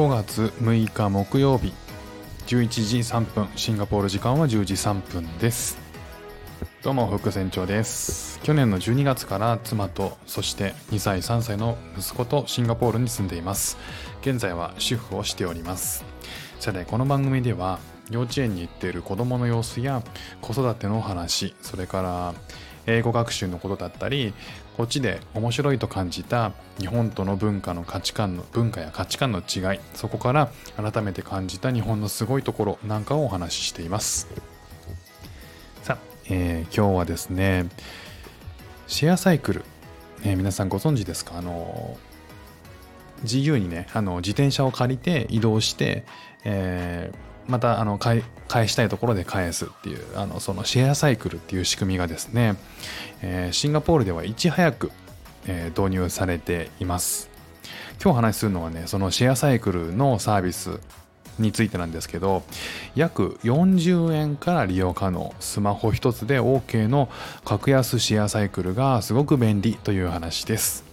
5月6日木曜日。11時3分。シンガポール時間は10時3分です。どうも副船長です。去年の12月から妻とそして2歳3歳の息子とシンガポールに住んでいます。現在は主婦をしております。さてこの番組では幼稚園に行っている子供の様子や子育てのお話それから英語学習のことだったりこっちで面白いと感じた日本との文化の価値観の文化や価値観の違いそこから改めて感じた日本のすごいところなんかをお話ししています。さあ、えー、今日はですねシェアサイクル、えー、皆さんご存知ですか？あの自由にねあの自転車を借りて移動して、えーまたあの返したいところで返すっていうあのそのシェアサイクルっていう仕組みがですね、えー、シンガポールではいち早く、えー、導入されています。今日話するのはねそのシェアサイクルのサービスについてなんですけど約40円から利用可能スマホ一つで OK の格安シェアサイクルがすごく便利という話です。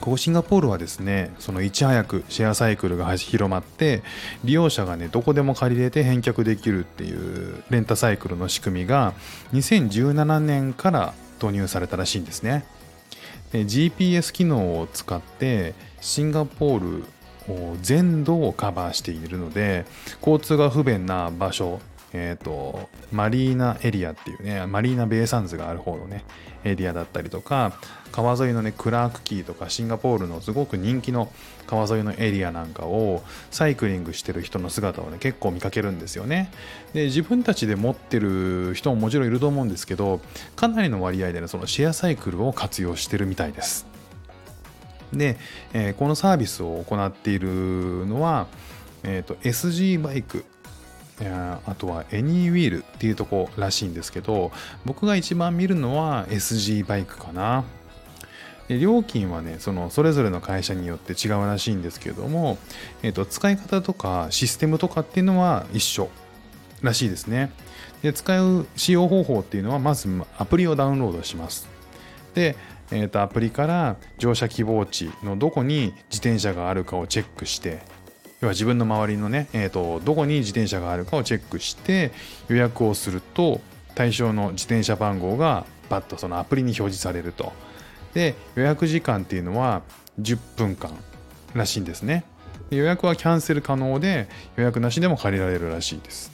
ここシンガポールはですねそのいち早くシェアサイクルが広まって利用者がねどこでも借りれて返却できるっていうレンタサイクルの仕組みが2017年から導入されたらしいんですね。で GPS 機能を使ってシンガポール全土をカバーしているので交通が不便な場所えっ、ー、と、マリーナエリアっていうね、マリーナベイサンズがある方のね、エリアだったりとか、川沿いのね、クラークキーとかシンガポールのすごく人気の川沿いのエリアなんかをサイクリングしてる人の姿をね、結構見かけるんですよね。で、自分たちで持ってる人ももちろんいると思うんですけど、かなりの割合でね、そのシェアサイクルを活用してるみたいです。で、えー、このサービスを行っているのは、えーと SG バイクあとはエニーウィールっていうとこらしいんですけど僕が一番見るのは SG バイクかな。料金はねそのそれぞれの会社によって違うらしいんですけども、えーと、使い方とかシステムとかっていうのは一緒らしいですね。で使う使用方法っていうのはまずアプリをダウンロードします。で、えーとアプリから乗車希望地のどこに自転車があるかをチェックして要は自分の周りのね、えーと、どこに自転車があるかをチェックして予約をすると対象の自転車番号がバッとそのアプリに表示されると。で予約時間っていうのは10分間らしいんですね。予約はキャンセル可能で予約なしでも借りられるらしいです。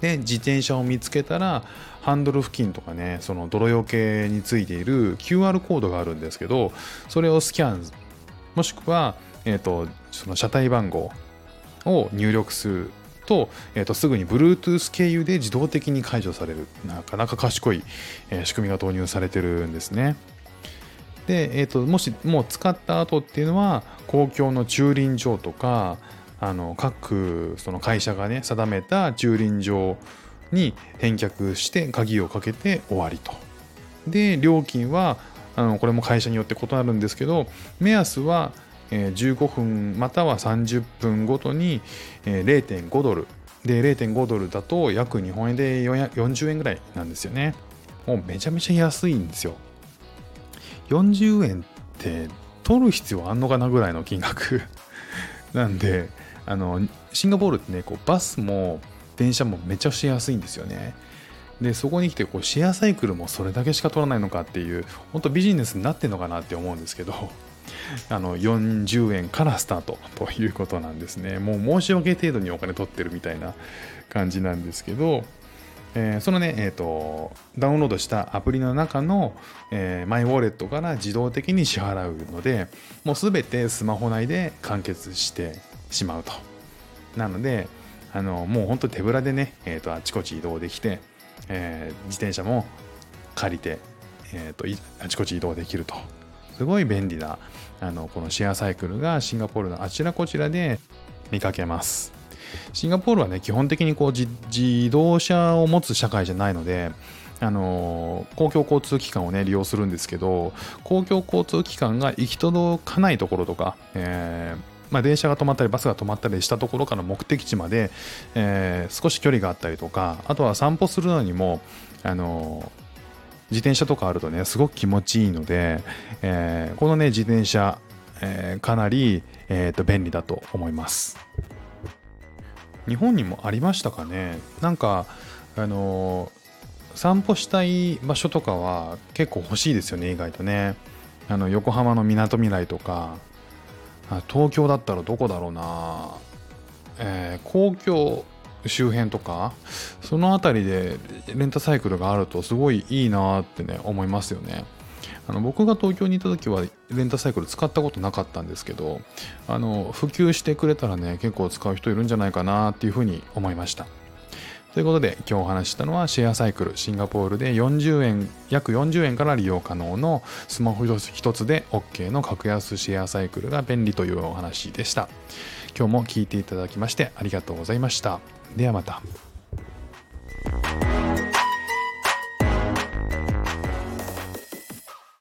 で自転車を見つけたらハンドル付近とかねその泥よけについている QR コードがあるんですけどそれをスキャンもしくはえーと、その車体番号を入力すると,、えーと、すぐに Bluetooth 経由で自動的に解除されるなかなか賢い、仕組みが導入されてるんですね。で、えーと、もしもう使った後っていうのは公共の駐輪場とかあの各その会社がね定めた駐輪場に返却して鍵をかけて終わりと。で料金はあのこれも会社によって異なるんですけど目安は15分または30分ごとに0.5ドル。で0.5ドルだと約日本円で40円ぐらいなんですよね。もうめちゃめちゃ安いんですよ。40円って取る必要あんのかなぐらいの金額。なんであのシンガポールってねこうバスも電車もめちゃくちゃ安いんですよね。でそこに来てこうシェアサイクルもそれだけしか取らないのかっていう本当ビジネスになってんのかなって思うんですけど。あの40円からスタートということなんですね。もう申し訳程度にお金取ってるみたいな感じなんですけど、えー、そのね、えーと、ダウンロードしたアプリの中の、えー、マイウォレットから自動的に支払うので、もうすべてスマホ内で完結してしまうと。なので、あのもう本当手ぶらでね、えーと、あちこち移動できて、えー、自転車も借りて、えーとあちこち移動できるとすごい便利なあのこのシェアサイクルがシンガポールのあちらこちらで見かけます。シンガポールはね基本的にこう自動車を持つ社会じゃないのであの公共交通機関をね利用するんですけど公共交通機関が行き届かないところとか、えーまあ、電車が止まったりバスが止まったりしたところから目的地まで、えー、少し距離があったりとかあとは散歩するのにもあの自転車とかあるとねすごく気持ちいいので、えー、このね自転車、えー、かなり、えー、と便利だと思います。日本にもありましたかね？なんかあの散歩したい場所とかは結構欲しいですよね意外とね。あの横浜のみなとみらいとか東京だったらどこだろうな、えー、公共周辺とかその辺りでレンタサイクルがあるとすごいいいなってね思いますよね。あの僕が東京にいた時はレンタサイクル使ったことなかったんですけどあの普及してくれたらね結構使う人いるんじゃないかなっていうふうに思いました。ということで今日お話ししたのはシェアサイクルシンガポールで40円約40円から利用可能のスマホ一つで OK の格安シェアサイクルが便利というお話でした。今日も聞いていただきましてありがとうございました。ではまた。